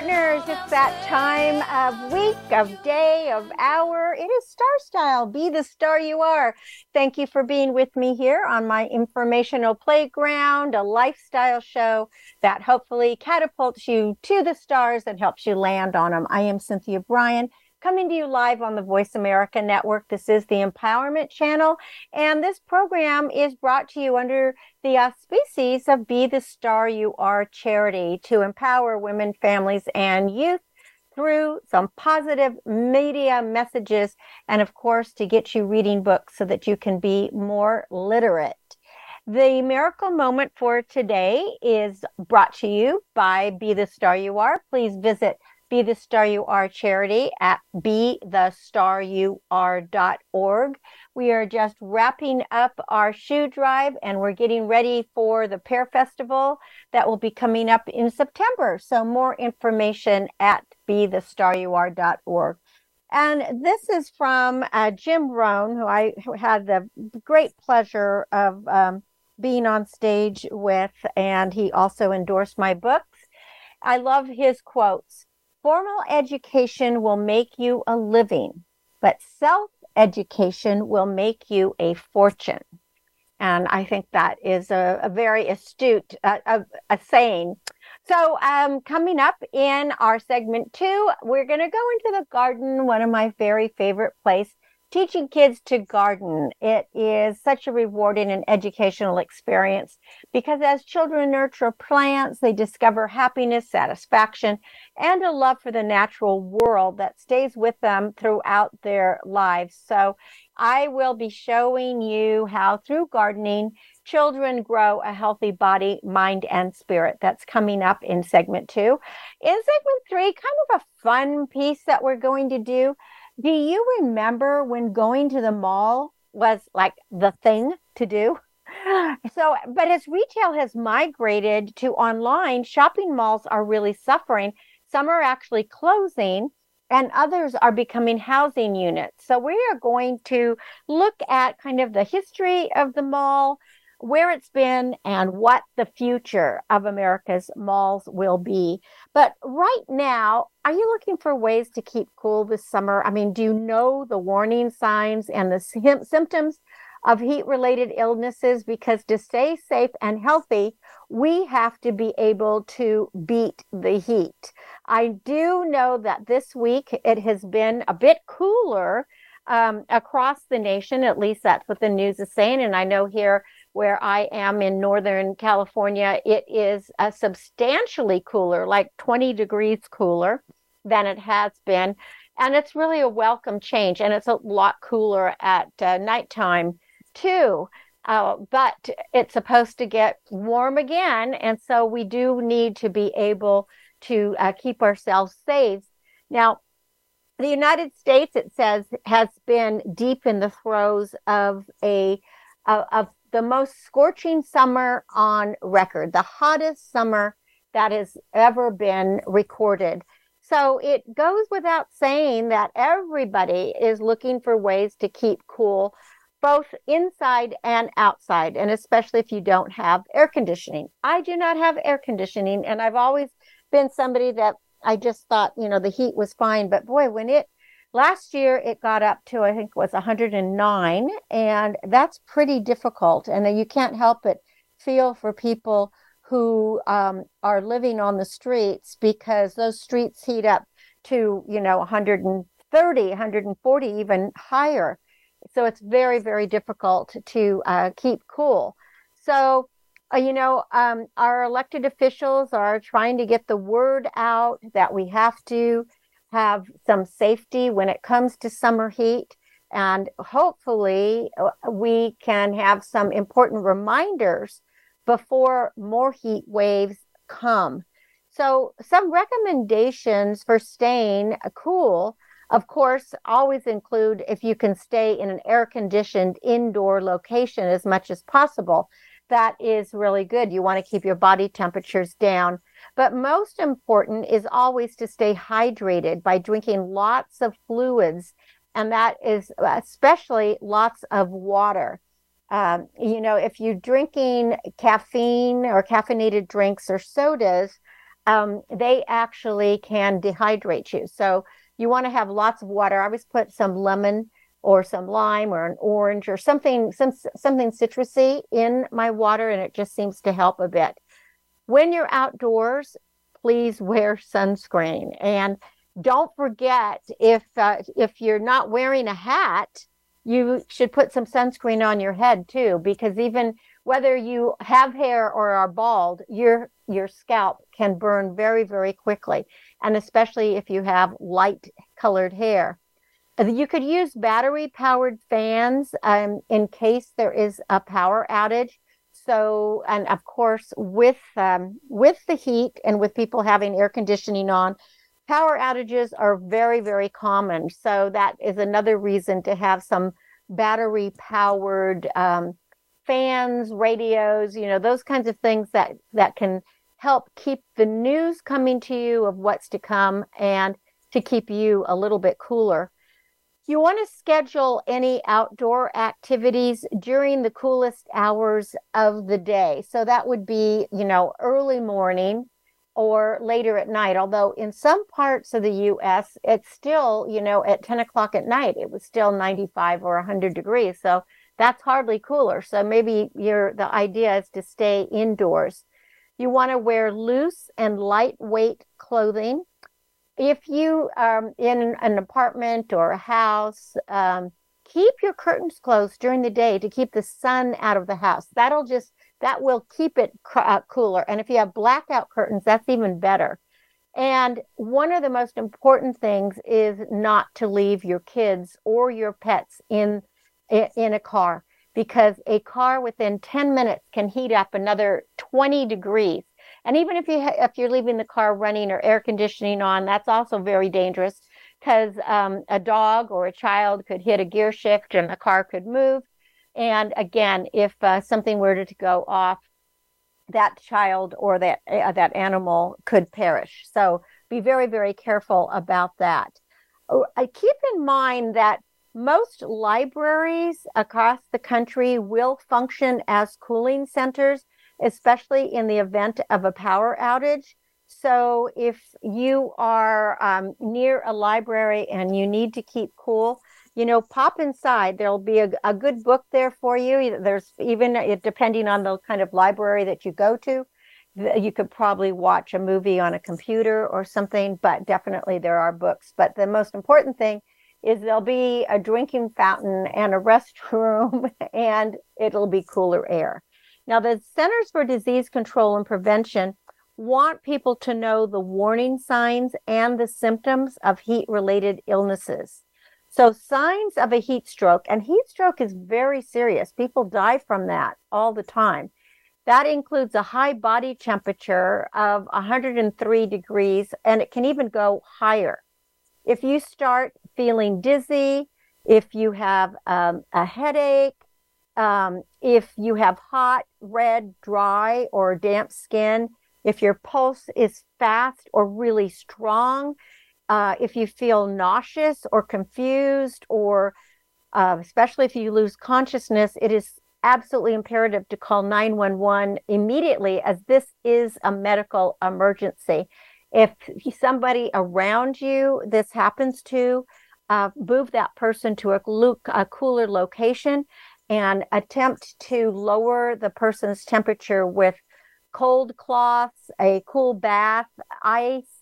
Partners. It's that time of week, of day, of hour. It is Star Style. Be the star you are. Thank you for being with me here on my informational playground, a lifestyle show that hopefully catapults you to the stars and helps you land on them. I am Cynthia Brian coming to you live on the Voice America Network. This is the Empowerment Channel, and this program is brought to you under the auspices of Be the Star You Are charity to empower women, families, and youth through some positive media messages, and of course, to get you reading books so that you can be more literate. The miracle moment for today is brought to you by Be the Star You Are. Please visit be the Star You Are charity at bethestaryouare.org. We are just wrapping up our shoe drive and we're getting ready for the Pear Festival that will be coming up in September. So, more information at bethestaryouare.org. And this is from uh, Jim Rohn, who I had the great pleasure of um, being on stage with, and he also endorsed my books. I love his quotes. Formal education will make you a living, but self education will make you a fortune. And I think that is a, a very astute uh, a, a, saying. So, um, coming up in our segment two, we're going to go into the garden, one of my very favorite places teaching kids to garden it is such a rewarding and educational experience because as children nurture plants they discover happiness satisfaction and a love for the natural world that stays with them throughout their lives. So i will be showing you how through gardening children grow a healthy body mind and spirit. That's coming up in segment two. In segment three kind of a fun piece that we're going to do do you remember when going to the mall was like the thing to do? So, but as retail has migrated to online, shopping malls are really suffering. Some are actually closing and others are becoming housing units. So, we are going to look at kind of the history of the mall, where it's been and what the future of America's malls will be. But right now, are you looking for ways to keep cool this summer? I mean, do you know the warning signs and the symptoms of heat related illnesses? Because to stay safe and healthy, we have to be able to beat the heat. I do know that this week it has been a bit cooler um, across the nation. At least that's what the news is saying. And I know here where I am in Northern California, it is a substantially cooler, like 20 degrees cooler than it has been. And it's really a welcome change. And it's a lot cooler at uh, nighttime, too. Uh, but it's supposed to get warm again. And so we do need to be able to uh, keep ourselves safe. Now, the United States, it says, has been deep in the throes of a of the most scorching summer on record, the hottest summer that has ever been recorded. So it goes without saying that everybody is looking for ways to keep cool, both inside and outside, and especially if you don't have air conditioning. I do not have air conditioning, and I've always been somebody that I just thought, you know, the heat was fine. But boy, when it Last year, it got up to, I think, was 109, and that's pretty difficult. And you can't help but feel for people who um, are living on the streets because those streets heat up to, you know, 130, 140, even higher. So it's very, very difficult to uh, keep cool. So, uh, you know, um, our elected officials are trying to get the word out that we have to have some safety when it comes to summer heat. And hopefully, uh, we can have some important reminders before more heat waves come. So, some recommendations for staying cool, of course, always include if you can stay in an air conditioned indoor location as much as possible. That is really good. You want to keep your body temperatures down. But most important is always to stay hydrated by drinking lots of fluids and that is especially lots of water. Um, you know, if you're drinking caffeine or caffeinated drinks or sodas, um, they actually can dehydrate you. So you want to have lots of water. I always put some lemon or some lime or an orange or something, some something citrusy in my water, and it just seems to help a bit. When you're outdoors, please wear sunscreen and don't forget if uh, if you're not wearing a hat, you should put some sunscreen on your head too, because even whether you have hair or are bald, your your scalp can burn very very quickly, and especially if you have light colored hair. Uh, you could use battery powered fans um, in case there is a power outage. So, and of course, with um, with the heat and with people having air conditioning on, power outages are very, very common. So that is another reason to have some battery powered um, fans, radios, you know, those kinds of things that, that can help keep the news coming to you of what's to come and to keep you a little bit cooler. You want to schedule any outdoor activities during the coolest hours of the day. So that would be, you know, early morning or later at night. Although in some parts of the US, it's still, you know, at 10 o'clock at night, it was still 95 or 100 degrees. So that's hardly cooler. So maybe your the idea is to stay indoors. You want to wear loose and lightweight clothing. If you are in an apartment or a house, um, keep your curtains closed during the day to keep the sun out of the house. That'll just that will keep it uh, cooler. And if you have blackout curtains, that's even better. And one of the most important things is not to leave your kids or your pets in in a car because a car within 10 minutes can heat up another 20 degrees. And even if you ha- if you're leaving the car running or air conditioning on, that's also very dangerous because um, a dog or a child could hit a gear shift and the car could move. And again, if uh, something were to go off, that child or that uh, that animal could perish. So be very very careful about that. Oh, I keep in mind that most libraries across the country will function as cooling centers, especially in the event of a power outage. So if you are um, near a library and you need to keep cool, you know, pop inside. There'll be a, a good book there for you. There's even, uh, depending on the kind of library that you go to, you could probably watch a movie on a computer or something, but definitely there are books. But the most important thing is there'll be a drinking fountain and a restroom, and it'll be cooler air. Now, the Centers for Disease Control and Prevention want people to know the warning signs and the symptoms of heat related illnesses. So, signs of a heat stroke, and heat stroke is very serious. People die from that all the time. That includes a high body temperature of 103 degrees, and it can even go higher. If you start feeling dizzy, if you have um, a headache, um, if you have hot, red, dry, or damp skin, if your pulse is fast or really strong, uh, if you feel nauseous or confused, or uh, especially if you lose consciousness, it is absolutely imperative to call 911 immediately, as this is a medical emergency. If somebody around you this happens to, uh, move that person to a, a cooler location and attempt to lower the person's temperature with cold cloths, a cool bath, ice,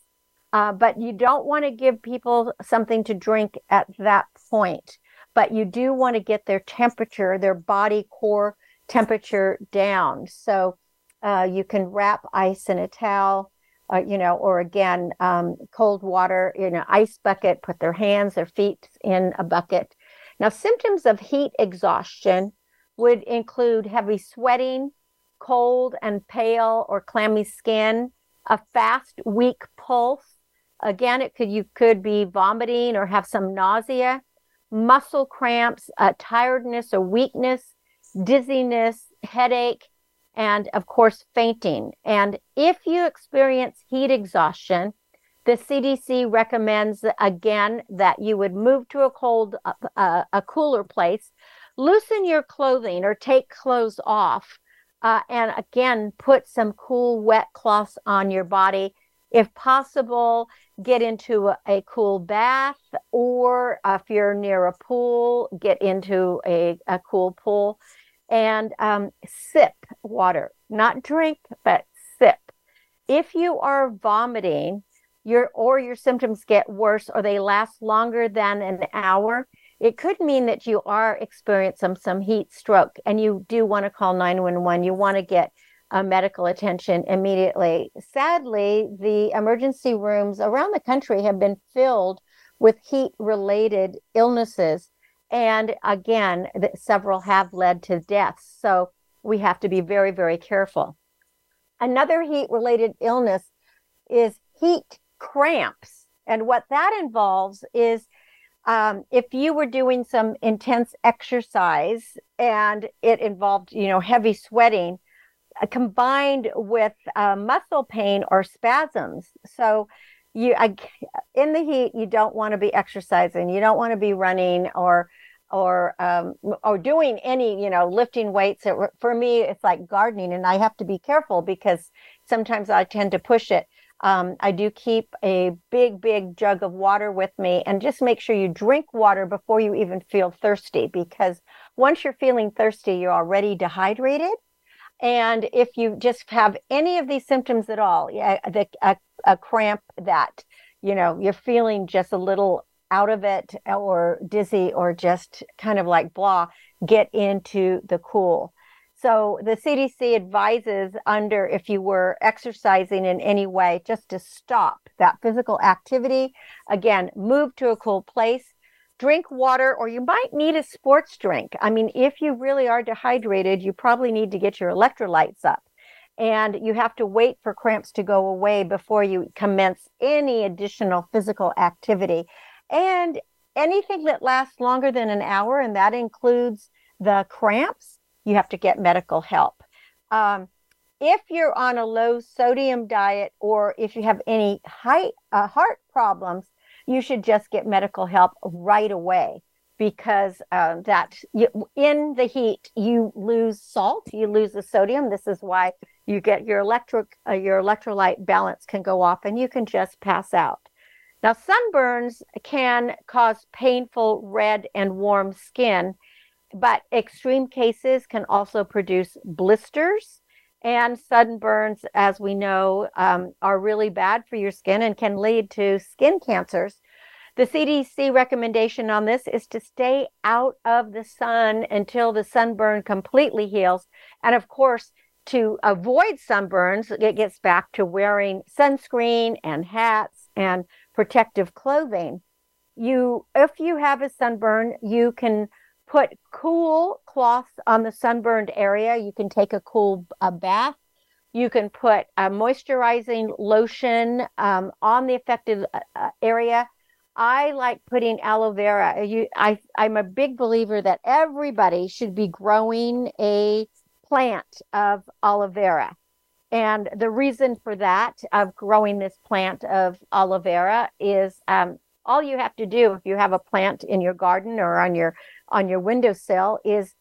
uh, but you don't want to give people something to drink at that point. But you do want to get their temperature, their body core temperature down. So uh, you can wrap ice in a towel. uh, you know, or again, um, cold water in an ice bucket, put their hands, their feet in a bucket. Now, symptoms of heat exhaustion would include heavy sweating, cold and pale or clammy skin, a fast, weak pulse. Again, it could you could be vomiting or have some nausea, muscle cramps, uh, tiredness or weakness, dizziness, headache, and of course, fainting. And if you experience heat exhaustion, the CDC recommends again that you would move to a cold, uh, uh, a cooler place, loosen your clothing or take clothes off, uh, and again, put some cool, wet cloths on your body. If possible, get into a, a cool bath, or if you're near a pool, get into a, a cool pool and um, sip water, not drink, but sip. If you are vomiting, your or your symptoms get worse or they last longer than an hour, it could mean that you are experiencing some, some heat stroke and you do want to call 911. You want to get medical attention immediately. Sadly, the emergency rooms around the country have been filled with heat related illnesses and again, several have led to deaths. So we have to be very, very careful. Another heat related illness is heat cramps. And what that involves is um, if you were doing some intense exercise and it involved, you know, heavy sweating, uh, combined with uh, muscle pain or spasms. So you I, in the heat you don't want to be exercising you don't want to be running or or um, or doing any you know lifting weights for me it's like gardening and i have to be careful because sometimes i tend to push it um, i do keep a big big jug of water with me and just make sure you drink water before you even feel thirsty because once you're feeling thirsty you're already dehydrated and if you just have any of these symptoms at all, yeah, the, a, a cramp that, you know, you're feeling just a little out of it or dizzy or just kind of like blah, get into the cool. So the CDC advises under if you were exercising in any way just to stop that physical activity. Again, move to a cool place drink water or you might need a sports drink. I mean, if you really are dehydrated, you probably need to get your electrolytes up. And you have to wait for cramps to go away before you commence any additional physical activity. And anything that lasts longer than an hour, and that includes the cramps, you have to get medical help. Um, if you're on a low sodium diet or if you have any high, uh, heart problems, you should just get medical help right away because uh, that you, in the heat you lose salt you lose the sodium this is why you get your electric uh, your electrolyte balance can go off and you can just pass out now sunburns can cause painful red and warm skin but extreme cases can also produce blisters and sunburns, as we know, um, are really bad for your skin and can lead to skin cancers. The CDC recommendation on this is to stay out of the sun until the sunburn completely heals. And of course, to avoid sunburns, it gets back to wearing sunscreen and hats and protective clothing. You, if you have a sunburn, you can put cool cloths on the sunburned area. You can take a cool a bath. You can put a moisturizing lotion um, on the affected uh, uh, area. I like putting aloe vera. You, I, I'm a big believer that everybody should be growing a plant of aloe vera. And the reason for that, of growing this plant of aloe vera, is um, all you have to do if you have a plant in your garden or on your on your windowsill is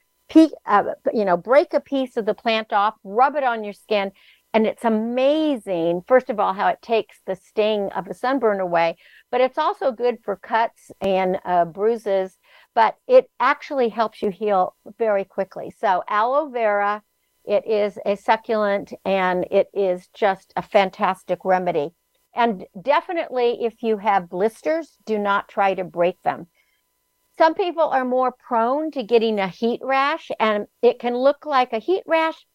uh, you know, break a piece of the plant off, rub it on your skin, and it's amazing. First of all, how it takes the sting of a sunburn away, but it's also good for cuts and uh, bruises. But it actually helps you heal very quickly. So aloe vera, it is a succulent and it is just a fantastic remedy. And definitely, if you have blisters, do not try to break them. Some people are more prone to getting a heat rash, and it can look like a heat rash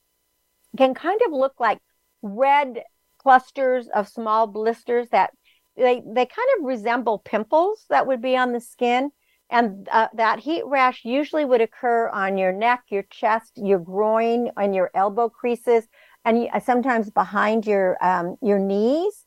can kind of look like red clusters of small blisters that they they kind of resemble pimples that would be on the skin and uh, that heat rash usually would occur on your neck your chest your groin and your elbow creases and sometimes behind your um, your knees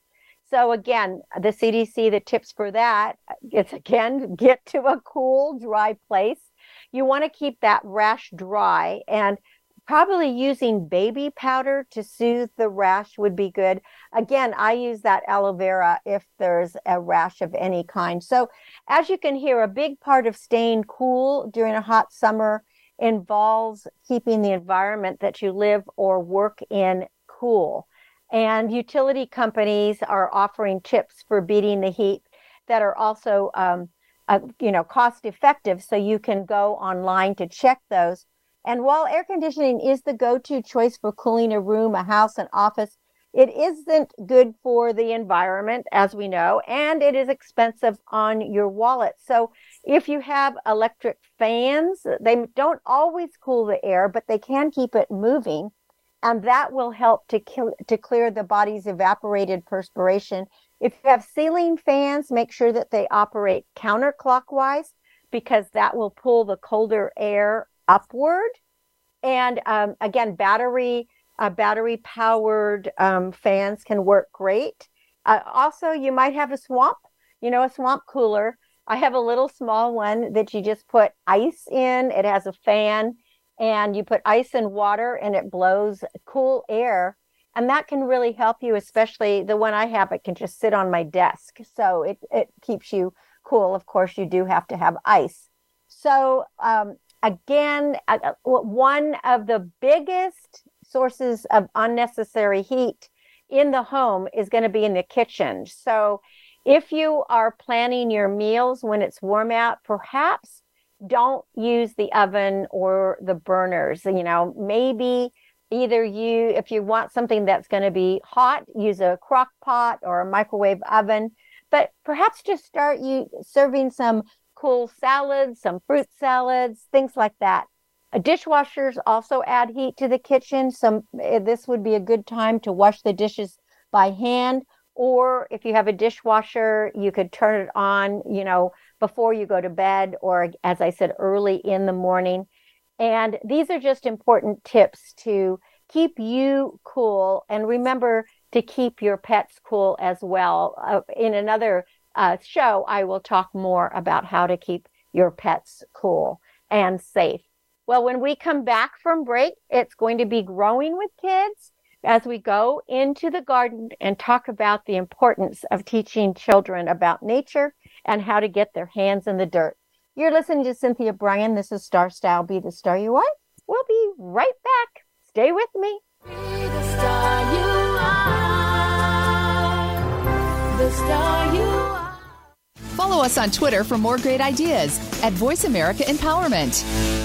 so again the cdc the tips for that it's again get to a cool dry place you want to keep that rash dry and probably using baby powder to soothe the rash would be good. Again, I use that aloe vera if there's a rash of any kind. So, as you can hear, a big part of staying cool during a hot summer involves keeping the environment that you live or work in cool. And utility companies are offering tips for beating the heat that are also, um, uh, you know, cost effective. So you can go online to check those. And while air conditioning is the go to choice for cooling a room, a house, an office, it isn't good for the environment, as we know, and it is expensive on your wallet. So if you have electric fans, they don't always cool the air, but they can keep it moving. And that will help to, kill, to clear the body's evaporated perspiration. If you have ceiling fans, make sure that they operate counterclockwise because that will pull the colder air upward. And um, again, battery uh, battery powered um, fans can work great. Uh, also, you might have a swamp, you know, a swamp cooler. I have a little small one that you just put ice in. It has a fan, and you put ice and water, and it blows cool air. And that can really help you, especially the one I have. It can just sit on my desk, so it it keeps you cool. Of course, you do have to have ice. So um, again, uh, uh one of the biggest sources of unnecessary heat in the home is going to be in the kitchen. So if you are planning your meals when it's warm out, perhaps don't use the oven or the burners. You know, maybe either you, if you want something that's going to be hot, use a crock pot or a microwave oven. But perhaps just start you serving some cool salads, some fruit salads, things like that. Uh, dishwashers also add heat to the kitchen. So eh, this would be a good time to wash the dishes by hand. Or if you have a dishwasher, you could turn it on, you know, before you go to bed, or as I said, early in the morning. And these are just important tips to keep you cool. And remember to keep your pets cool as well. Uh, in another uh, show, I will talk more about how to keep your pets cool and safe. Well, when we come back from break, it's going to be growing with kids as we go into the garden and talk about the importance of teaching children about nature and how to get their hands in the dirt. You're listening to Cynthia Brian. This is Star Style Be the Star You Are. We'll be right back. Stay with me. Be the star you are. The star you are. Follow us on Twitter for more great ideas at Voice America Empowerment.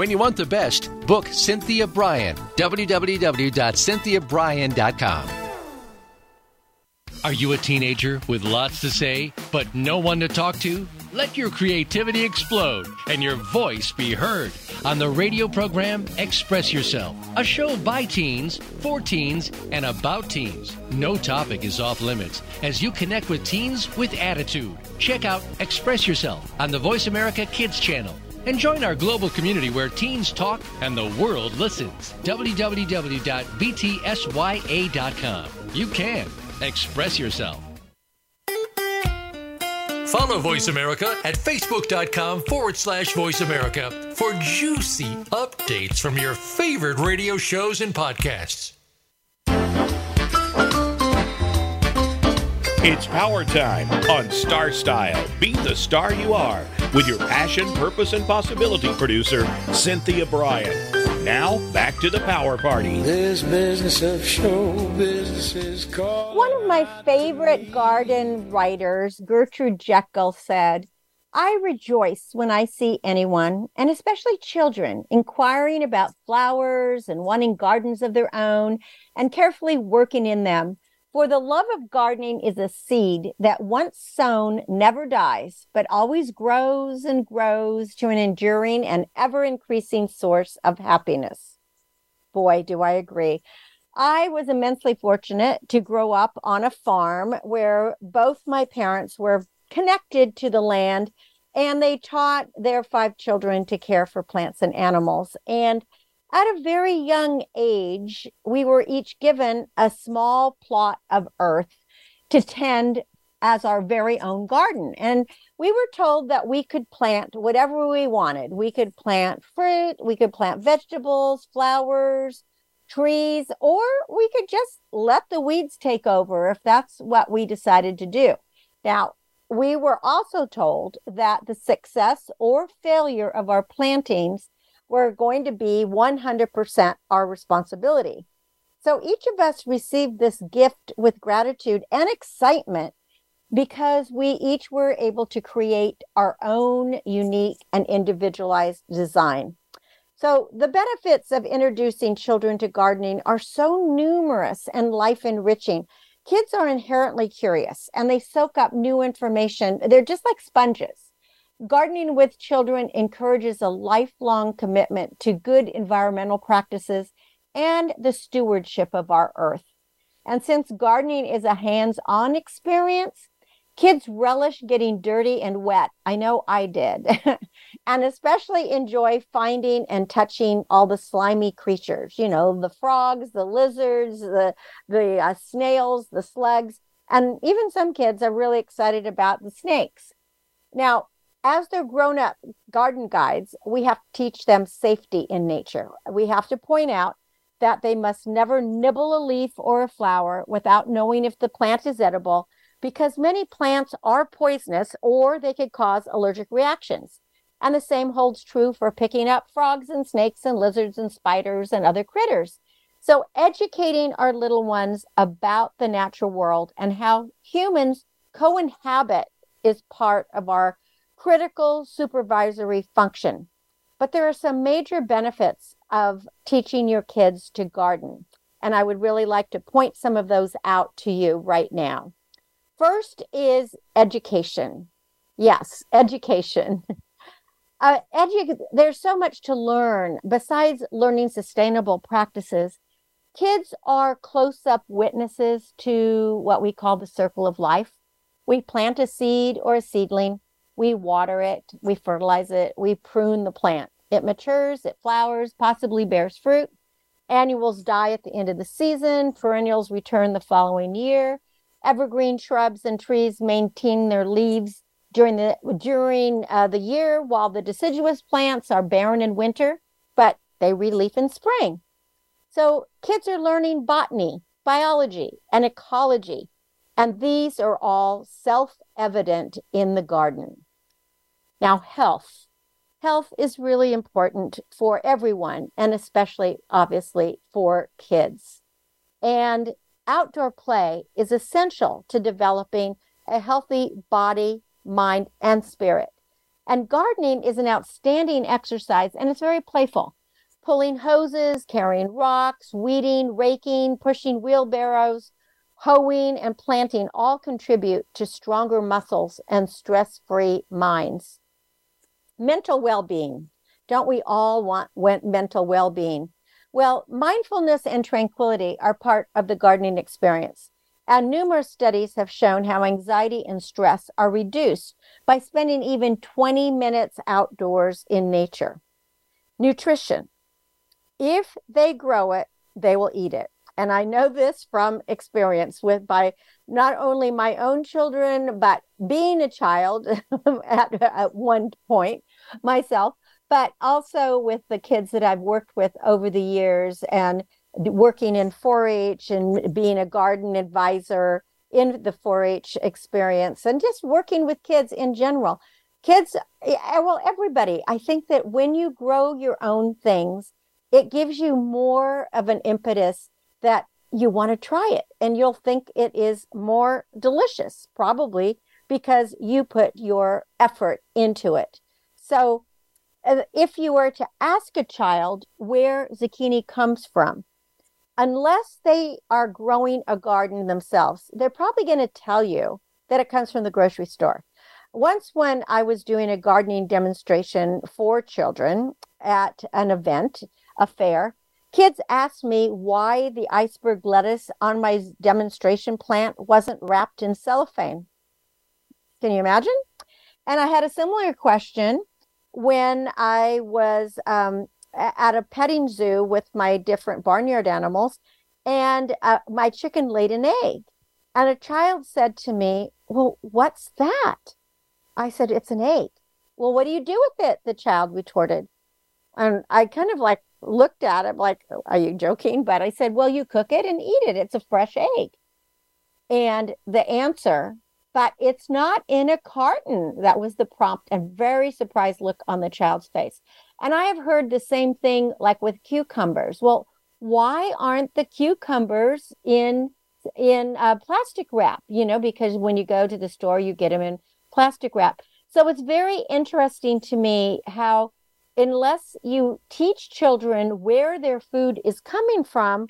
When you want the best, book Cynthia Brian. www.cynthiabrian.com. Are you a teenager with lots to say, but no one to talk to? Let your creativity explode and your voice be heard on the radio program Express Yourself, a show by teens, for teens, and about teens. No topic is off limits as you connect with teens with attitude. Check out Express Yourself on the Voice America Kids channel and join our global community where teens talk and the world listens. www.btsya.com. You can express yourself. Follow Voice America at facebook.com forward slash voice America for juicy updates from your favorite radio shows and podcasts. It's power time on Star Style. Be the star you are with your passion, purpose, and possibility producer, Cynthia Brian. Now, back to the power party. This business of show business is called. One of my favorite garden writers, Gertrude Jekyll, said, I rejoice when I see anyone, and especially children, inquiring about flowers and wanting gardens of their own and carefully working in them. For the love of gardening is a seed that once sown never dies, but always grows and grows to an enduring and ever increasing source of happiness. Boy, do I agree. I was immensely fortunate to grow up on a farm where both my parents were connected to the land and they taught their five children to care for plants and animals. And at a very young age, we were each given a small plot of earth to tend as our very own garden. And we were told that we could plant whatever we wanted. We could plant fruit, we could plant vegetables, flowers, trees, or we could just let the weeds take over if that's what we decided to do. Now, we were also told that the success or failure of our plantings were going to be 100% our responsibility. So each of us received this gift with gratitude and excitement because we each were able to create our own unique and individualized design. So, the benefits of introducing children to gardening are so numerous and life enriching. Kids are inherently curious and they soak up new information. They're just like sponges. Gardening with children encourages a lifelong commitment to good environmental practices and the stewardship of our earth. And since gardening is a hands on experience, kids relish getting dirty and wet. I know I did. and especially enjoy finding and touching all the slimy creatures, you know, the frogs, the lizards, the, the uh, snails, the slugs. And even some kids are really excited about the snakes. Now, as they're grown up garden guides, we have to teach them safety in nature. We have to point out that they must never nibble a leaf or a flower without knowing if the plant is edible because many plants are poisonous or they could cause allergic reactions. And the same holds true for picking up frogs and snakes and lizards and spiders and other critters. So, educating our little ones about the natural world and how humans co inhabit is part of our critical supervisory function. But there are some major benefits of teaching your kids to garden. And I would really like to point some of those out to you right now. First is education. Yes, education. Uh, edu- there's so much to learn besides learning sustainable practices. Kids are close up witnesses to what we call the circle of life. We plant a seed or a seedling, we water it, we fertilize it, we prune the plant. It matures, it flowers, possibly bears fruit. Annuals die at the end of the season, perennials return the following year. Evergreen shrubs and trees maintain their leaves during the during uh, the year, while the deciduous plants are barren in winter, but they releaf in spring. So kids are learning botany, biology, and ecology, and these are all self-evident in the garden. Now, health. Health is really important for everyone, and especially, obviously, for kids. And outdoor play is essential to developing a healthy body, mind, and spirit. And gardening is an outstanding exercise, and it's very playful. Pulling hoses, carrying rocks, weeding, raking, pushing wheelbarrows, hoeing, and planting all contribute to stronger muscles and stress free minds. Mental well being. Don't we all want mental well being? Well, mindfulness and tranquility are part of the gardening experience. And numerous studies have shown how anxiety and stress are reduced by spending even 20 minutes outdoors in nature. Nutrition. If they grow it, they will eat it. And I know this from experience with by not only my own children, but being a child at, at one point myself, but also with the kids that I've worked with over the years and working in 4 H and being a garden advisor in the 4 H experience and just working with kids in general. Kids, well, everybody, I think that when you grow your own things, it gives you more of an impetus that you want to try it and you'll think it is more delicious, probably because you put your effort into it. So, uh, if you were to ask a child where zucchini comes from, unless they are growing a garden themselves, they're probably going to tell you that it comes from the grocery store. Once, when I was doing a gardening demonstration for children at an event, a fair, kids asked me why the iceberg lettuce on my demonstration plant wasn't wrapped in cellophane. Can you imagine? And I had a similar question when I was um, at a petting zoo with my different barnyard animals, and uh, my chicken laid an egg. And a child said to me, Well, what's that? I said, It's an egg. Well, what do you do with it? The child retorted. And I kind of like looked at him like, Are you joking? But I said, Well, you cook it and eat it. It's a fresh egg. And the answer but it's not in a carton. That was the prompt and very surprised look on the child's face. And I have heard the same thing like with cucumbers. Well, why aren't the cucumbers in in uh, plastic wrap? You know, because when you go to the store, you get them in plastic wrap. So it's very interesting to me how unless you teach children where their food is coming from,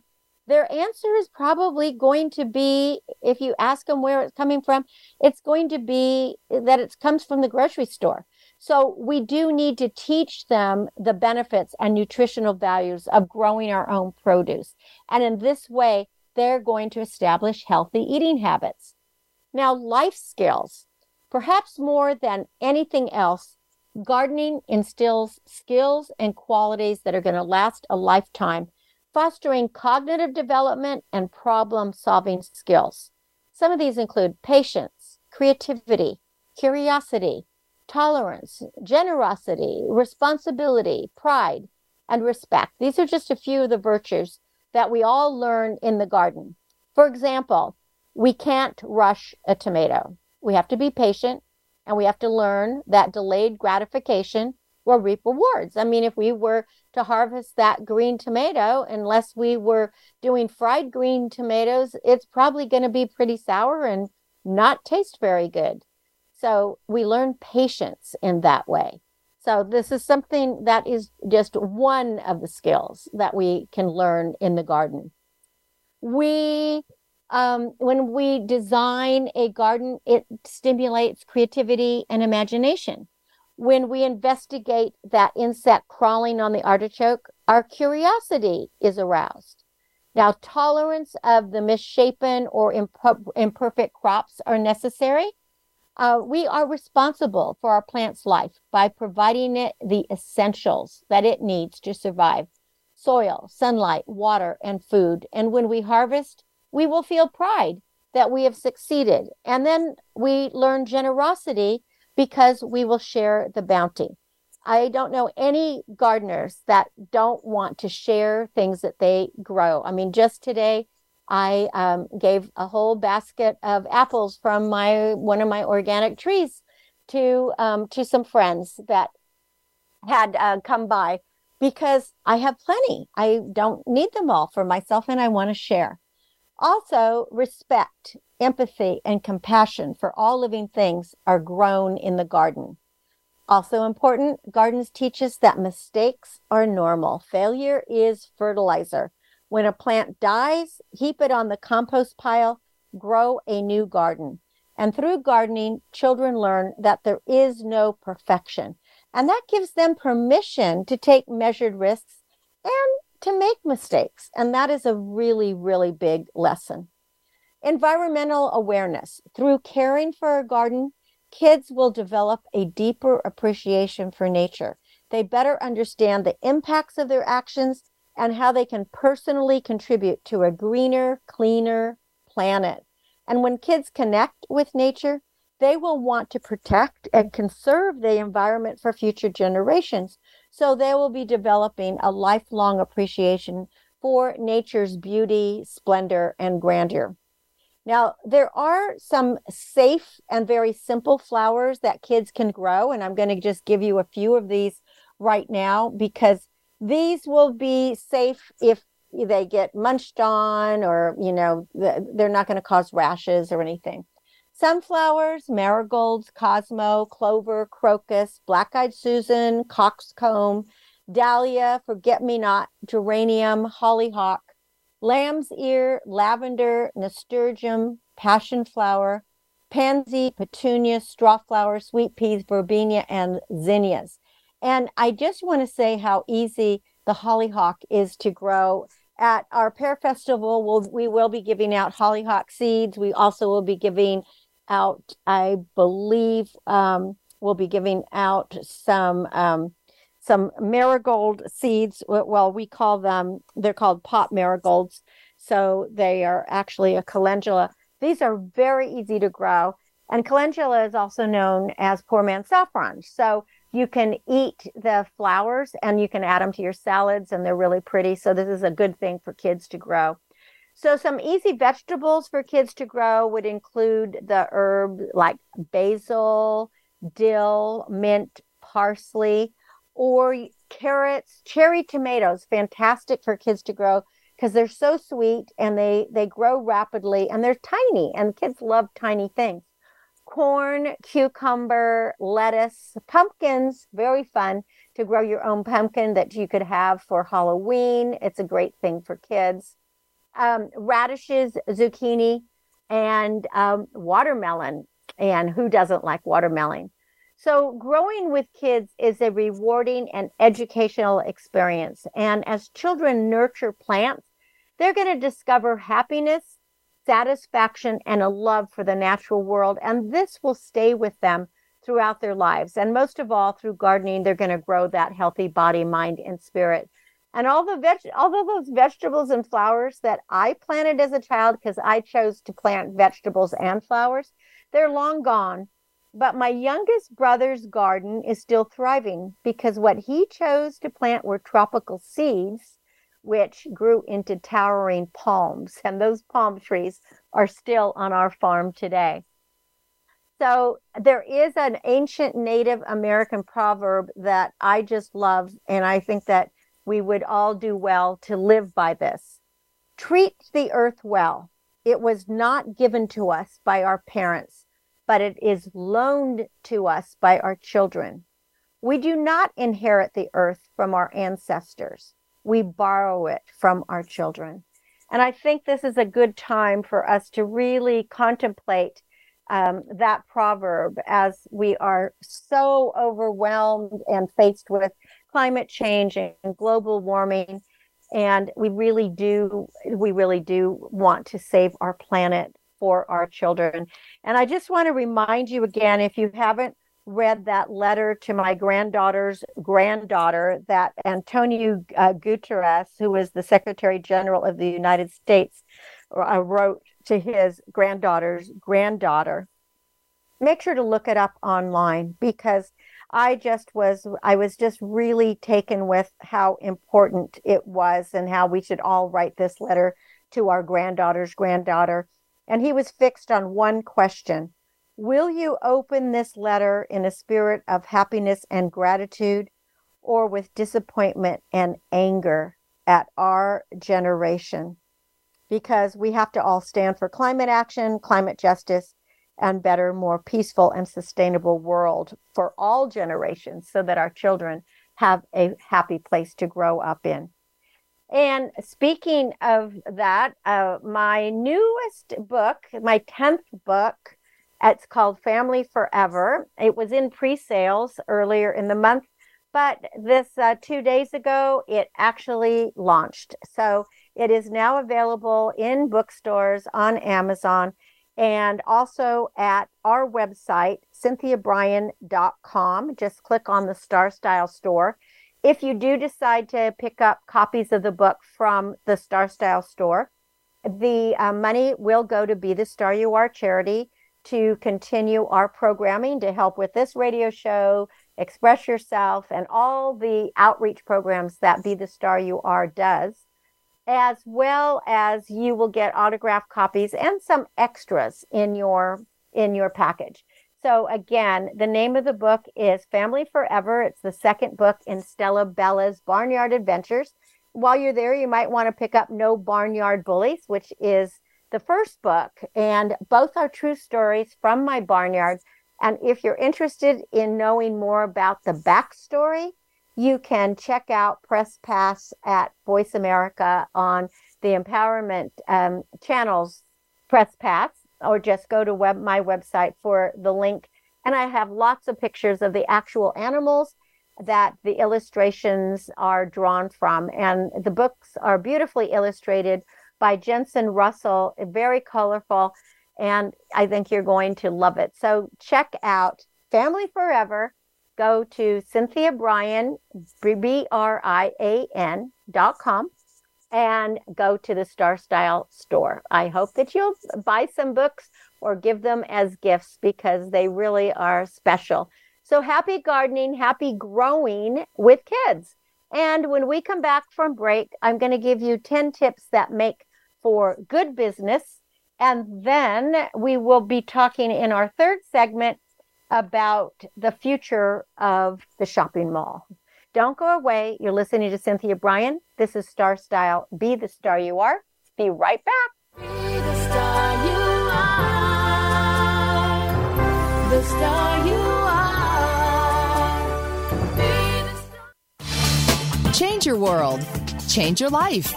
their answer is probably going to be if you ask them where it's coming from it's going to be that it comes from the grocery store. So we do need to teach them the benefits and nutritional values of growing our own produce. And in this way they're going to establish healthy eating habits. Now life skills perhaps more than anything else gardening instills skills and qualities that are going to last a lifetime fostering cognitive development and problem solving skills. Some of these include patience, creativity, curiosity, tolerance, generosity, responsibility, pride, and respect. These are just a few of the virtues that we all learn in the garden. For example, we can't rush a tomato. We have to be patient and we have to learn that delayed gratification will reap rewards. I mean, if we were to harvest that green tomato, unless we were doing fried green tomatoes, it's probably going to be pretty sour and not taste very good. So we learn patience in that way. So this is something that is just one of the skills that we can learn in the garden. We, um, when we design a garden, it stimulates creativity and imagination when we investigate that insect crawling on the artichoke, our curiosity is aroused. Now, tolerance of the misshapen or imperfect crops are necessary. Uh, we are responsible for our plant's life by providing it the essentials that it needs to survive soil, sunlight, water, and food. And when we harvest, we will feel pride that we have succeeded. And then we learn generosity because we will share the bounty. I don't know any gardeners that don't want to share things that they grow. I mean, just today, I um, gave a whole basket of apples from my one of my organic trees to um, to some friends that had uh, come by because I have plenty. I don't need them all for myself, and I want to share. Also, respect, empathy, and compassion for all living things are grown in the garden. Also important, gardens teach us that mistakes are normal. Failure is fertilizer. When a plant dies, heap it on the compost pile grow a new garden. And through gardening, children learn that there is no perfection. And that gives them permission to take measured risks and to make mistakes. And that is a really, really big lesson. Environmental awareness. Through caring for a garden, kids will develop a deeper appreciation for nature. They better understand the impacts of their actions and how they can personally contribute to a greener, cleaner planet. And when kids connect with nature, they will want to protect and conserve the environment for future generations. So they will be developing a lifelong appreciation for nature's beauty, splendor, and grandeur. Now, there are some safe and very simple flowers that kids can grow, and I'm going to just give you a few of these right now because these will be safe if they get munched on or, you know, they're not going to cause rashes or anything. Sunflowers, marigolds, cosmo, clover, crocus, black eyed Susan, coxcomb, dahlia, forget me not, geranium, hollyhock, lamb's ear, lavender, nasturtium, passion flower, pansy, petunia, strawflower, sweet peas, verbena, and zinnias. And I just want to say how easy the hollyhock is to grow. At our pear festival, we'll, we will be giving out hollyhock seeds. We also will be giving out, I believe, um, we'll be giving out some um, some marigold seeds. Well, we call them, they're called pot marigolds. So they are actually a calendula. These are very easy to grow. And calendula is also known as poor man's saffron. So you can eat the flowers and you can add them to your salads, and they're really pretty. So this is a good thing for kids to grow. So some easy vegetables for kids to grow would include the herb like basil, dill, mint, parsley or carrots, cherry tomatoes, fantastic for kids to grow because they're so sweet and they they grow rapidly and they're tiny and kids love tiny things. Corn, cucumber, lettuce, pumpkins, very fun to grow your own pumpkin that you could have for Halloween. It's a great thing for kids. Um, radishes, zucchini, and um, watermelon. And who doesn't like watermelon? So, growing with kids is a rewarding and educational experience. And as children nurture plants, they're going to discover happiness, satisfaction, and a love for the natural world. And this will stay with them throughout their lives. And most of all, through gardening, they're going to grow that healthy body, mind, and spirit. And all the veg, of those vegetables and flowers that I planted as a child, because I chose to plant vegetables and flowers, they're long gone. But my youngest brother's garden is still thriving because what he chose to plant were tropical seeds, which grew into towering palms. And those palm trees are still on our farm today. So there is an ancient Native American proverb that I just love, and I think that we would all do well to live by this. Treat the earth well. It was not given to us by our parents but it is loaned to us by our children. We do not inherit the earth from our ancestors. We borrow it from our children. And I think this is a good time for us to really contemplate um, that proverb as we are so overwhelmed and faced with climate change and global warming. And we really do, we really do want to save our planet for our children. And I just want to remind you again if you haven't read that letter to my granddaughter's granddaughter that Antonio uh, Guterres, who is the Secretary General of the United States, uh, wrote to his granddaughter's granddaughter. Make sure to look it up online because I just was I was just really taken with how important it was and how we should all write this letter to our granddaughter's granddaughter and he was fixed on one question Will you open this letter in a spirit of happiness and gratitude, or with disappointment and anger at our generation? Because we have to all stand for climate action, climate justice, and better, more peaceful and sustainable world for all generations so that our children have a happy place to grow up in. And speaking of that, uh, my newest book, my 10th book, it's called Family Forever. It was in pre sales earlier in the month, but this uh, two days ago, it actually launched. So it is now available in bookstores on Amazon and also at our website, cynthiabrian.com. Just click on the Star Style store. If you do decide to pick up copies of the book from the Star Style store, the uh, money will go to Be the Star You Are charity to continue our programming to help with this radio show, Express Yourself, and all the outreach programs that Be the Star You Are does as well as you will get autographed copies and some extras in your in your package. So again, the name of the book is Family Forever. It's the second book in Stella Bella's Barnyard Adventures. While you're there, you might want to pick up No Barnyard Bullies, which is the first book, and both are true stories from my barnyard. And if you're interested in knowing more about the backstory, you can check out Press Pass at Voice America on the empowerment um, channels Press Pass, or just go to web, my website for the link. And I have lots of pictures of the actual animals that the illustrations are drawn from. And the books are beautifully illustrated by Jensen Russell, very colorful. And I think you're going to love it. So check out Family Forever go to Cynthia Brian, B R I A N dot com, and go to the Star Style store. I hope that you'll buy some books or give them as gifts because they really are special. So happy gardening, happy growing with kids. And when we come back from break, I'm going to give you 10 tips that make for good business. And then we will be talking in our third segment about the future of the shopping mall. Don't go away. You're listening to Cynthia Brian. This is Star Style. Be the star you are. Be right back. Be the star you are. The star you are. Change your world. Change your life.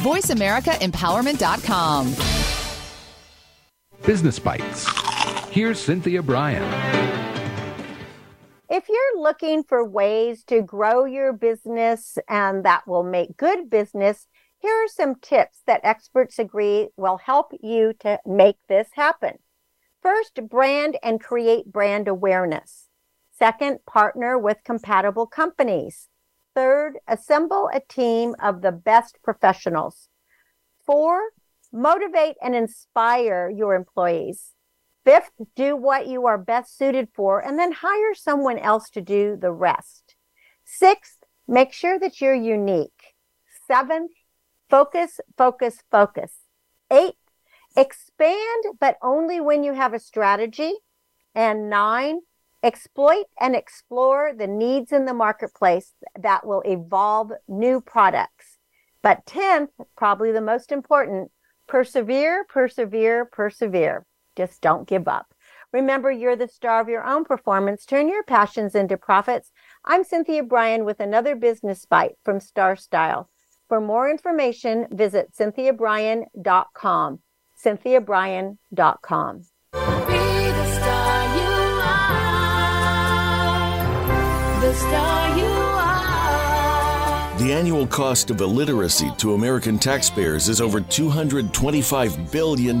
VoiceAmericaEmpowerment.com. Business Bites. Here's Cynthia Brian. If you're looking for ways to grow your business and that will make good business, here are some tips that experts agree will help you to make this happen. First, brand and create brand awareness. Second, partner with compatible companies. Third, assemble a team of the best professionals. Four, motivate and inspire your employees. Fifth, do what you are best suited for and then hire someone else to do the rest. Sixth, make sure that you're unique. Seventh, focus, focus, focus. Eight, expand, but only when you have a strategy. And nine, exploit and explore the needs in the marketplace that will evolve new products. But 10th, probably the most important, persevere, persevere, persevere. Just don't give up. Remember, you're the star of your own performance. Turn your passions into profits. I'm Cynthia Brian with another business bite from Star Style. For more information, visit cynthiabrian.com. cynthiabrian.com. Be the star you are. The star you are. The annual cost of illiteracy to American taxpayers is over $225 billion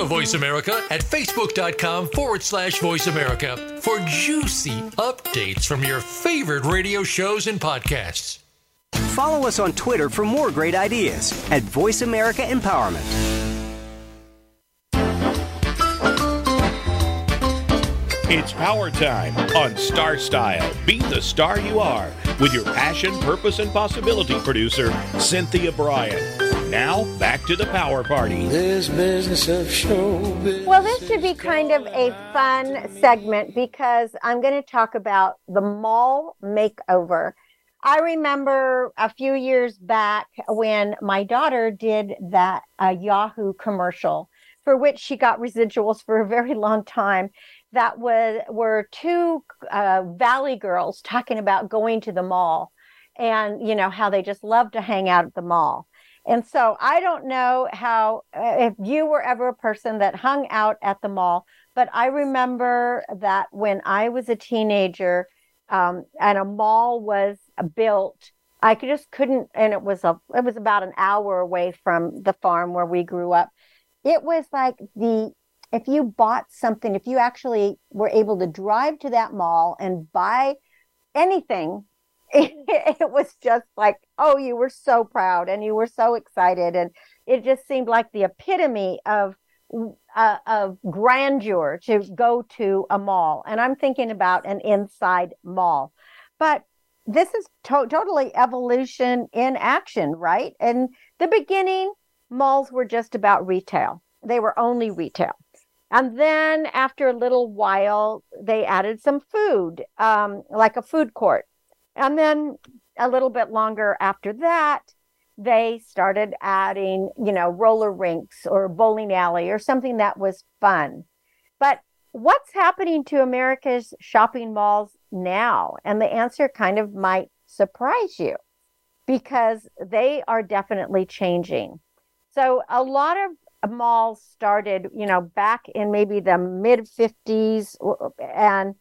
Follow Voice America at facebook.com forward slash voice America for juicy updates from your favorite radio shows and podcasts. Follow us on Twitter for more great ideas at Voice America Empowerment. It's power time on Star Style. Be the star you are with your passion, purpose, and possibility producer, Cynthia Brian. Now, back to the power party. This business of show business. Well, this should be kind of a fun segment because I'm going to talk about the mall makeover. I remember a few years back when my daughter did that uh, Yahoo commercial for which she got residuals for a very long time that was were two uh, valley girls talking about going to the mall and you know how they just love to hang out at the mall and so i don't know how uh, if you were ever a person that hung out at the mall but i remember that when i was a teenager um, and a mall was built i just couldn't and it was a it was about an hour away from the farm where we grew up. It was like the if you bought something, if you actually were able to drive to that mall and buy anything, it, it, was just like, oh, you were so proud and you were so excited. And it just seemed like the epitome of, uh, of grandeur to go to a mall. And I'm thinking about an inside mall. But this is to- totally evolution in action, right? And the beginning, malls were just about retail. They were only retail. And then after a little while, they added some food, um, like a food court. And then a little bit longer after that, they started adding, you know, roller rinks or bowling alley or something that was fun. But what's happening to America's shopping malls now? And the answer kind of might surprise you because they are definitely changing. So a lot of malls started, you know, back in maybe the mid 50s, and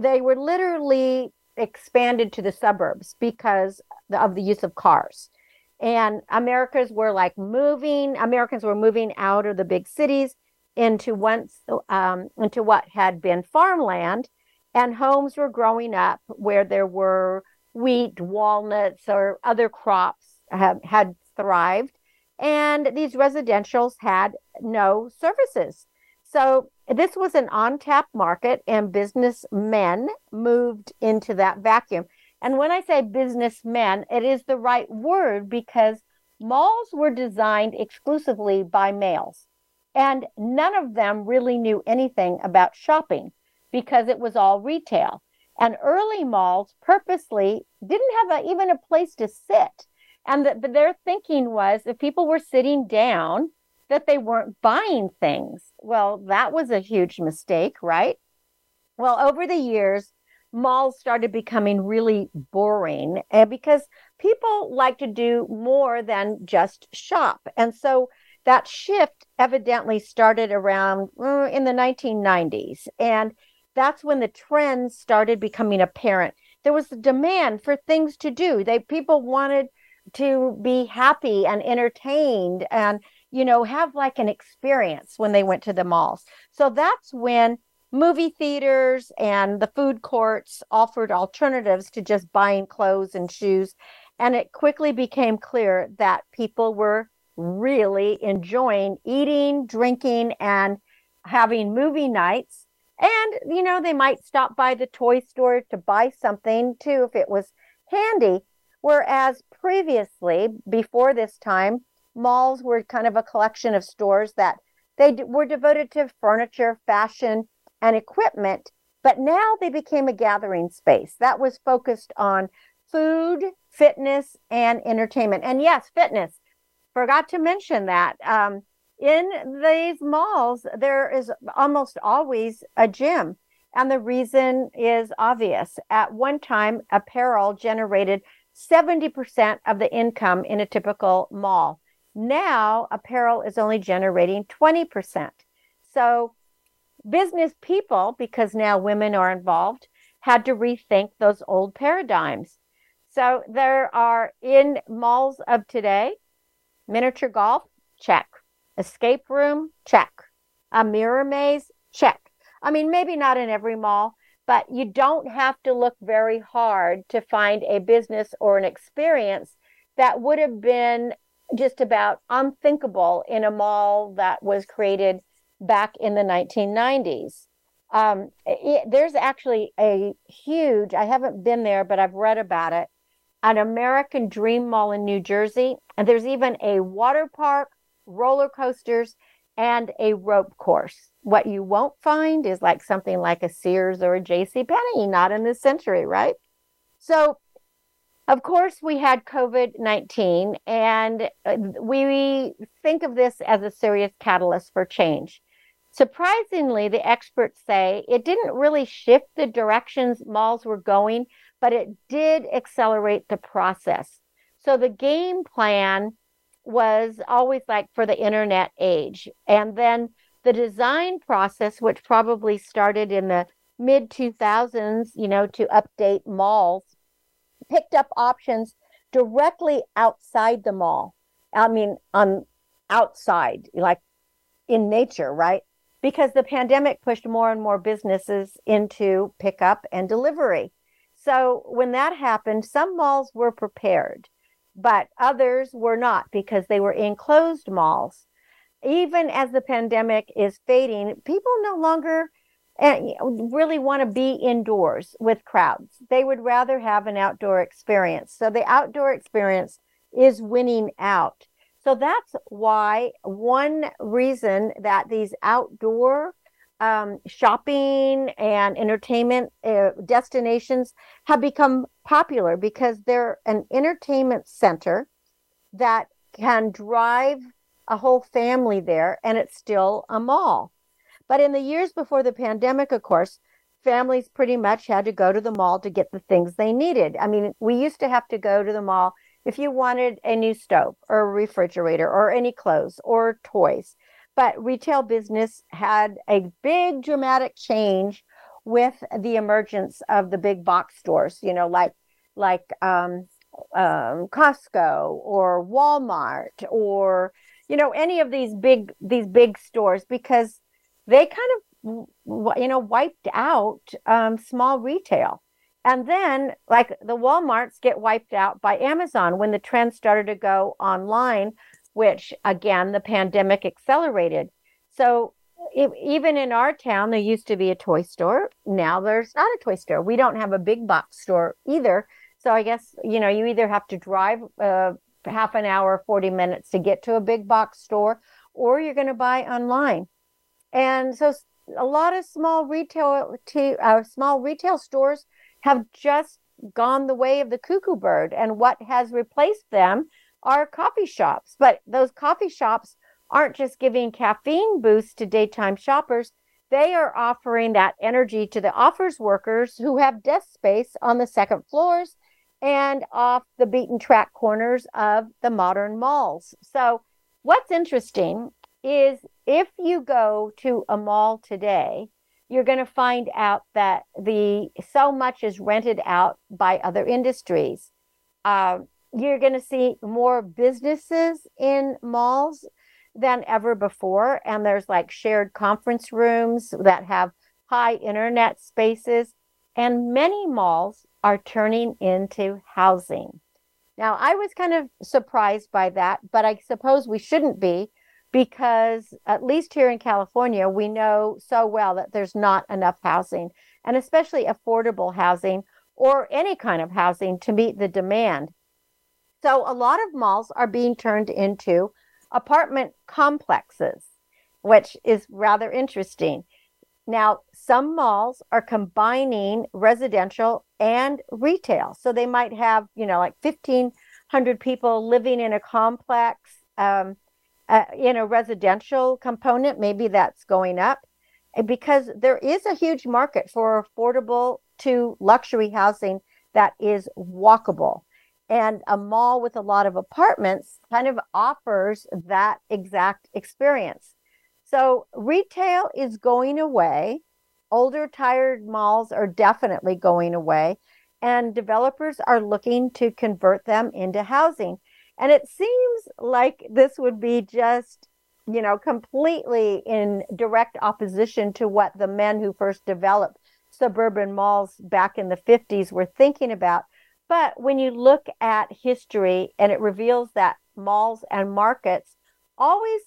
they were literally expanded to the suburbs because of the use of cars. And Americans were like moving, Americans were moving out of the big cities into once um, into what had been farmland, and homes were growing up where there were wheat, walnuts, or other crops have, had thrived and these residentials had no services. So this was an on tap market, and businessmen moved into that vacuum. And when I say businessmen, it is the right word because malls were designed exclusively by males. And none of them really knew anything about shopping because it was all retail. And early malls purposely didn't have a, even a place to sit. And the, their thinking was if people were sitting down, that they weren't buying things. Well, that was a huge mistake, right? Well, over the years, malls started becoming really boring because people like to do more than just shop. And so that shift evidently started around uh, in the 1990s. And that's when the trends started becoming apparent. There was a demand for things to do. They people wanted to be happy and entertained and you know have like an experience when they went to the malls. So that's when movie theaters and the food courts offered alternatives to just buying clothes and shoes. And it quickly became clear that people were really enjoying eating drinking and having movie nights. And you know they might stop by the toy store to buy something too if it was handy. Whereas previously, before this time, malls were kind of a collection of stores that they were devoted to furniture, fashion, and equipment. But now they became a gathering space that was focused on food, fitness, and entertainment. And yes, fitness. Forgot to mention that. Um, in these malls, there is almost always a gym. And the reason is obvious. At one time, apparel generated 70% of the income in a typical mall. Now, apparel is only generating 20%. So, business people, because now women are involved, had to rethink those old paradigms. So, there are in malls of today miniature golf, check. Escape room, check. A mirror maze? Check. I mean, maybe not in every mall, but you don't have to look very hard to find a business or an experience that would have been just about unthinkable in a mall that was created back in the 1990s. Um, it, there's actually a huge, I haven't been there, but I've read about it, an American Dream Mall in New Jersey. And there's even a water park, roller coasters, and a rope course. What you won't find is like something like a Sears or a J.C. Penney, not in this century, right? So, of course, we had COVID 19, and uh, we think of this as a serious catalyst for change. Surprisingly, the experts say it didn't really shift the directions malls were going, but it did accelerate the process. So the game plan was always like for the internet age. And then the design process, which probably started in the mid 2000s, you know, to update malls, picked up options directly outside the mall. I mean, on outside, like in nature, right? Because the pandemic pushed more and more businesses into pickup and delivery. So when that happened, some malls were prepared but others were not because they were enclosed malls. Even as the pandemic is fading, people no longer eh, really want to be indoors with crowds. They would rather have an outdoor experience. So the outdoor experience is winning out. So that's why one reason that these outdoor um, shopping and entertainment uh, destinations have become popular because they're an entertainment center that can drive a whole family there and it's still a mall. But in the years before the pandemic, of course, families pretty much had to go to the mall to get the things they needed. I mean, we used to have to go to the mall if you wanted a new stove or a refrigerator or any clothes or toys. But retail business had a big dramatic change with the emergence of the big box stores, you know, like like um, um, Costco or Walmart or you know any of these big these big stores because they kind of you know wiped out um, small retail. And then, like the Walmarts get wiped out by Amazon when the trend started to go online which again, the pandemic accelerated. So even in our town, there used to be a toy store. Now there's not a toy store. We don't have a big box store either. So I guess, you know, you either have to drive uh, half an hour, 40 minutes to get to a big box store, or you're going to buy online. And so a lot of small retail, t- uh, small retail stores have just gone the way of the cuckoo bird. And what has replaced them are coffee shops. But those coffee shops aren't just giving caffeine boosts to daytime shoppers, they are offering that energy to the offers workers who have desk space on the second floors and off the beaten track corners of the modern malls. So, what's interesting is if you go to a mall today, you're going to find out that the so much is rented out by other industries. Uh, you're going to see more businesses in malls than ever before. And there's like shared conference rooms that have high internet spaces. And many malls are turning into housing. Now, I was kind of surprised by that, but I suppose we shouldn't be because, at least here in California, we know so well that there's not enough housing, and especially affordable housing or any kind of housing to meet the demand. So a lot of malls are being turned into apartment complexes, which is rather interesting. Now, some malls are combining residential and retail. So they might have, you know, like 1,500 people living in a complex, um, uh, in a residential component. Maybe that's going up because there is a huge market for affordable to luxury housing that is walkable. And a mall with a lot of apartments kind of offers that exact experience. So retail is going away. Older, tired malls are definitely going away. And developers are looking to convert them into housing. And it seems like this would be just you know, completely in direct opposition to what the men who first developed suburban malls back in the 50s were thinking about. But when you look at history and it reveals that malls and markets always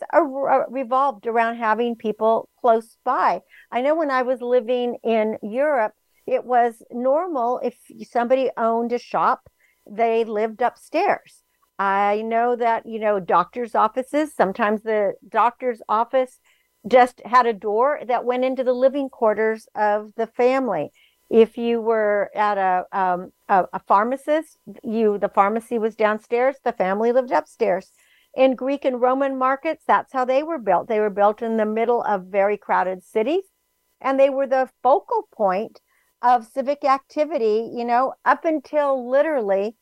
revolved around having people close by. I know when I was living in Europe, it was normal if somebody owned a shop, they lived upstairs. I know that, you know, doctor's offices, sometimes the doctor's office just had a door that went into the living quarters of the family. If you were at a, um, a, a pharmacist, you the pharmacy was downstairs, the family lived upstairs. In Greek and Roman markets, that's how they were built. They were built in the middle of very crowded cities, and they were the focal point of civic activity, you know, up until literally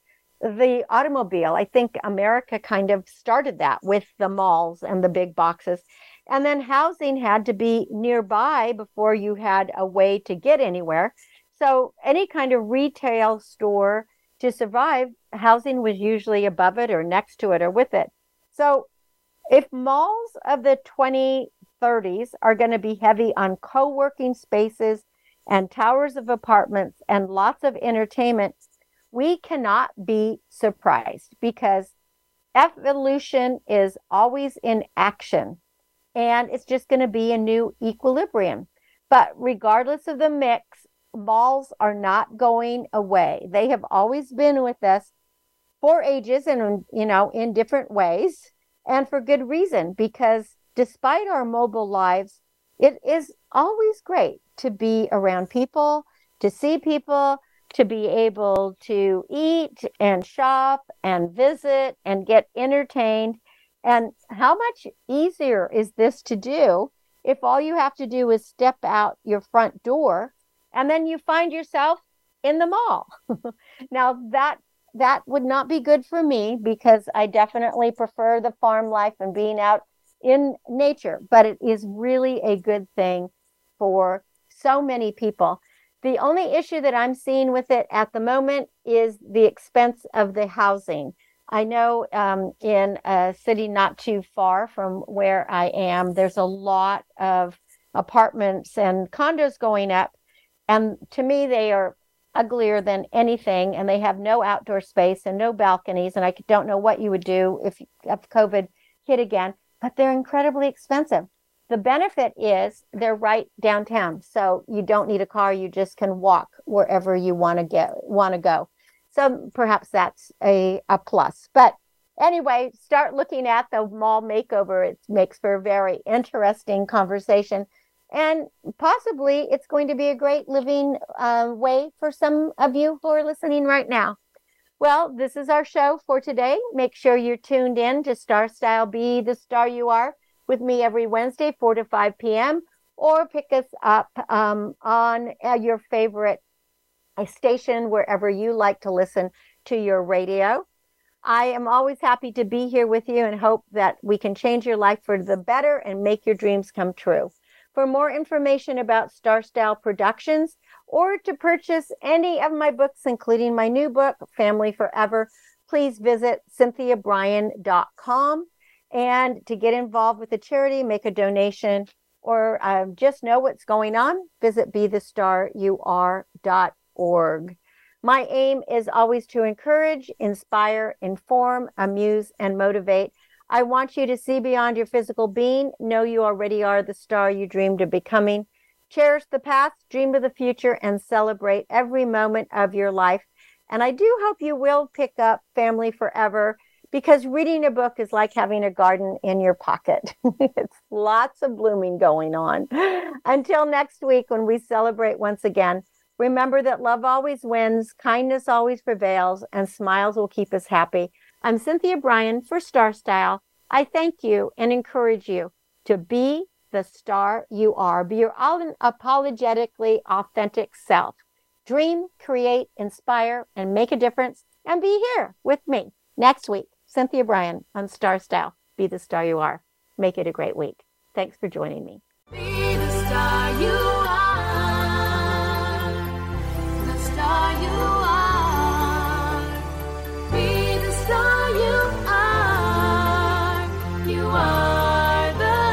the automobile. I think America kind of started that with the malls and the big boxes. And then housing had to be nearby before you had a way to get anywhere. So any kind of retail store to survive, housing was usually above it or next to it or with it. So if malls of the 2030s are going to be heavy on co working spaces and towers of apartments and lots of entertainment, we cannot be surprised because evolution is always in action and it's just going to be a new equilibrium. But regardless of the mix, balls are not going away. They have always been with us for ages and, you know, in different ways and for good reason because despite our mobile lives, it is always great to be around people, to see people, to be able to eat and shop and visit and get entertained. And how much easier is this to do if all you have to do is step out your front door and then you find yourself in the mall? now that that would not be good for me because I definitely prefer the farm life and being out in nature, but it is really a good thing for so many people. The only issue that I'm seeing with it at the moment is the expense of the housing. I know um, in a city not too far from where I am, there's a lot of apartments and condos going up. And to me, they are uglier than anything, and they have no outdoor space and no balconies. And I don't know what you would do if, if COVID hit again, but they're incredibly expensive. The benefit is they're right downtown, so you don't need a car. You just can walk wherever you want to get want to go. So perhaps that's a, a plus. But anyway, start looking at the mall makeover. It makes for a very interesting conversation. And possibly it's going to be a great living uh, way for some of you who are listening right now. Well, this is our show for today. Make sure you're tuned in to Star Style Be the Star You Are with me every Wednesday, 4 to 5 p.m., or pick us up um, on uh, your favorite station wherever you like to listen to your radio. I am always happy to be here with you and hope that we can change your life for the better and make your dreams come true. For more information about Star Style Productions or to purchase any of my books, including my new book, Family Forever, please visit cynthiabrian.com. And to get involved with the charity, make a donation, or uh, just know what's going on, visit bethestaryouare.org. My aim is always to encourage, inspire, inform, amuse, and motivate. I want you to see beyond your physical being, know you already are the star you dreamed of becoming. Cherish the past, dream of the future, and celebrate every moment of your life. And I do hope you will pick up Family Forever because reading a book is like having a garden in your pocket. it's lots of blooming going on. Until next week, when we celebrate once again, remember that love always wins, kindness always prevails, and smiles will keep us happy. I'm Cynthia Brian for Star Style. I thank you and encourage you to be the star you are. Be your unapologetically authentic self. Dream, create, inspire, and make a difference. And be here with me next week Cynthia Brian on Star Style. Be the star you are. Make it a great week. Thanks for joining me. Be the star you are. The star you are. Be the star you are. You are the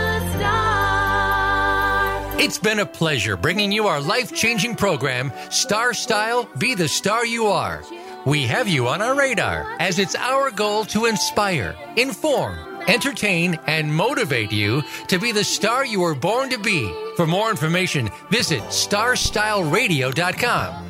It's been a pleasure bringing you our life changing program, Star Style Be the Star You Are. We have you on our radar as it's our goal to inspire, inform, entertain, and motivate you to be the star you were born to be. For more information, visit starstyleradio.com.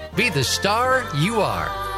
be the star you are.